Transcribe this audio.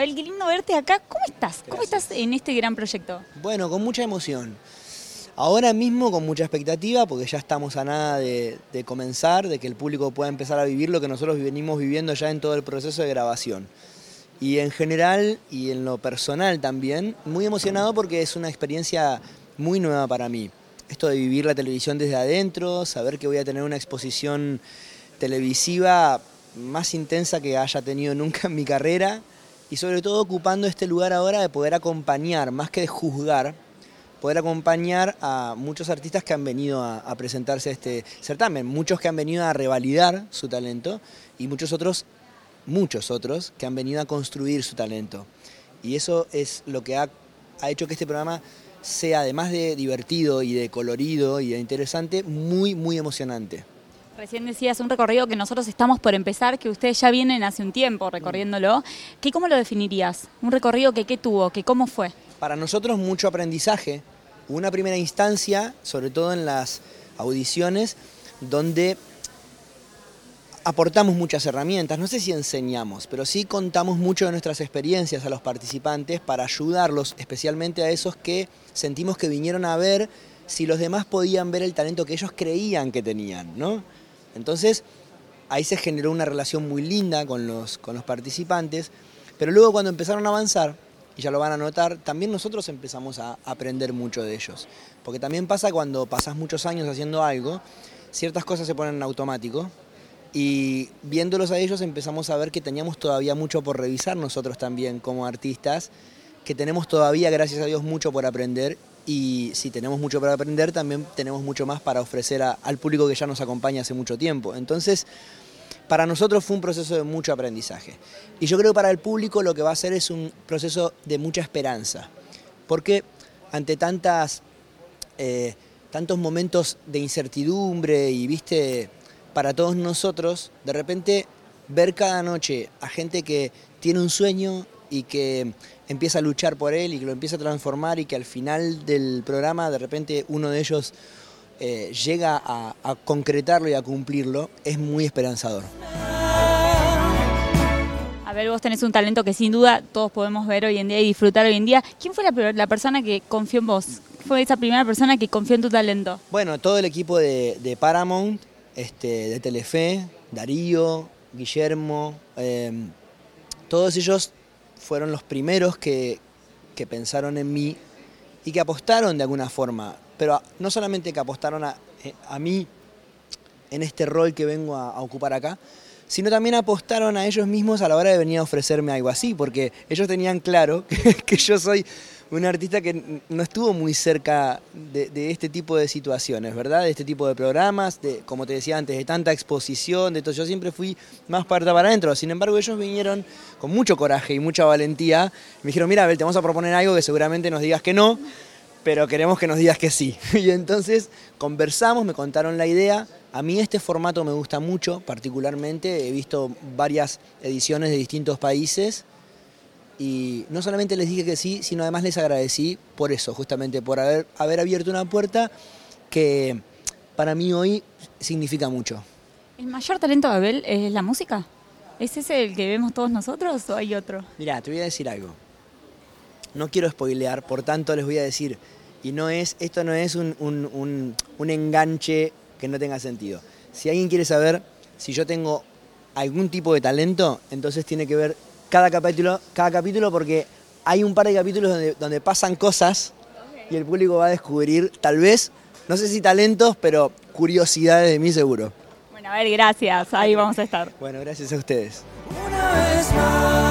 Abel, qué lindo verte acá. ¿Cómo estás? ¿Cómo estás en este gran proyecto? Bueno, con mucha emoción. Ahora mismo con mucha expectativa, porque ya estamos a nada de, de, comenzar, de que el público pueda empezar a vivir lo que nosotros venimos viviendo ya en todo el proceso de grabación. Y en general y en lo personal también, muy emocionado porque es una experiencia muy nueva para mí. Esto de vivir la televisión desde adentro, saber que voy a tener una exposición televisiva más intensa que haya tenido nunca en mi carrera y sobre todo ocupando este lugar ahora de poder acompañar, más que de juzgar, poder acompañar a muchos artistas que han venido a, presentarse a este certamen, muchos que han venido a revalidar su talento y muchos otros, muchos otros que han venido a construir su talento. Y eso es lo que ha, ha hecho que este programa sea, además de divertido y de colorido y de interesante, muy, muy emocionante. Recién decías un recorrido que nosotros estamos por empezar, que ustedes ya vienen hace un tiempo recorriéndolo. ¿Qué, ¿Cómo lo definirías? ¿Un recorrido que qué tuvo? que ¿Cómo fue? Para nosotros mucho aprendizaje. Una primera instancia, sobre todo en las audiciones, donde aportamos muchas herramientas, no sé si enseñamos, pero sí contamos mucho de nuestras experiencias a los participantes para ayudarlos, especialmente a esos que sentimos que vinieron a ver si los demás podían ver el talento que ellos creían que tenían, ¿no? Entonces, ahí se generó una relación muy linda con los, con los participantes, pero luego cuando empezaron a avanzar, y ya lo van a notar, también nosotros empezamos a aprender mucho de ellos. Porque también pasa cuando pasás muchos años haciendo algo, ciertas cosas se ponen en automático, y viéndolos a ellos empezamos a ver que teníamos todavía mucho por revisar nosotros también como artistas, que tenemos todavía, gracias a Dios, mucho por aprender y si tenemos mucho para aprender, también tenemos mucho más para ofrecer al público que ya nos acompaña hace mucho tiempo. Entonces, para nosotros fue un proceso de mucho aprendizaje. Y yo creo que para el público lo que va a ser es un proceso de mucha esperanza. Porque ante tantas, eh, tantos momentos de incertidumbre y, viste, para todos nosotros, de repente ver cada noche a gente que tiene un sueño y que empieza a luchar por él y que lo empieza a transformar y que al final del programa de repente uno de ellos eh, llega a, concretarlo y a cumplirlo, es muy esperanzador. A ver, vos tenés un talento que sin duda todos podemos ver hoy en día y disfrutar hoy en día. ¿Quién fue la, persona que confió en vos? ¿Fue esa primera persona que confió en tu talento? Bueno, todo el equipo de, Paramount, este, de Telefe, Darío, Guillermo, eh, todos ellos fueron los primeros que, pensaron en mí y que apostaron de alguna forma, pero no solamente que apostaron a, eh, mí en este rol que vengo a, a ocupar acá, sino también apostaron a ellos mismos a la hora de venir a ofrecerme algo así, porque ellos tenían claro que yo soy un artista que no estuvo muy cerca de, este tipo de situaciones, ¿verdad? De este tipo de programas, de, como te decía antes, de tanta exposición, de todo. Yo siempre fui más puerta para adentro. Sin embargo, ellos vinieron con mucho coraje y mucha valentía. Me dijeron, mira, Abel, te vamos a proponer algo que seguramente nos digas que no, pero queremos que nos digas que sí. Y entonces conversamos, me contaron la idea. A mí este formato me gusta mucho, particularmente. He visto varias ediciones de distintos países y no solamente les dije que sí, sino además les agradecí por eso, justamente por haber, haber abierto una puerta que para mí hoy significa mucho. ¿El mayor talento de Abel es la música? ¿Es ese el que vemos todos nosotros o hay otro? Mira, te voy a decir algo. No quiero spoilear, por tanto les voy a decir, y no es, esto no es un, un enganche que no tenga sentido. Si alguien quiere saber si yo tengo algún tipo de talento, entonces tiene que ver cada capítulo, cada capítulo porque hay un par de capítulos donde, pasan cosas y el público va a descubrir, tal vez, no sé si talentos, pero curiosidades de mí seguro. Bueno, a ver, gracias. Ahí vamos a estar. Bueno, gracias a ustedes. Una vez más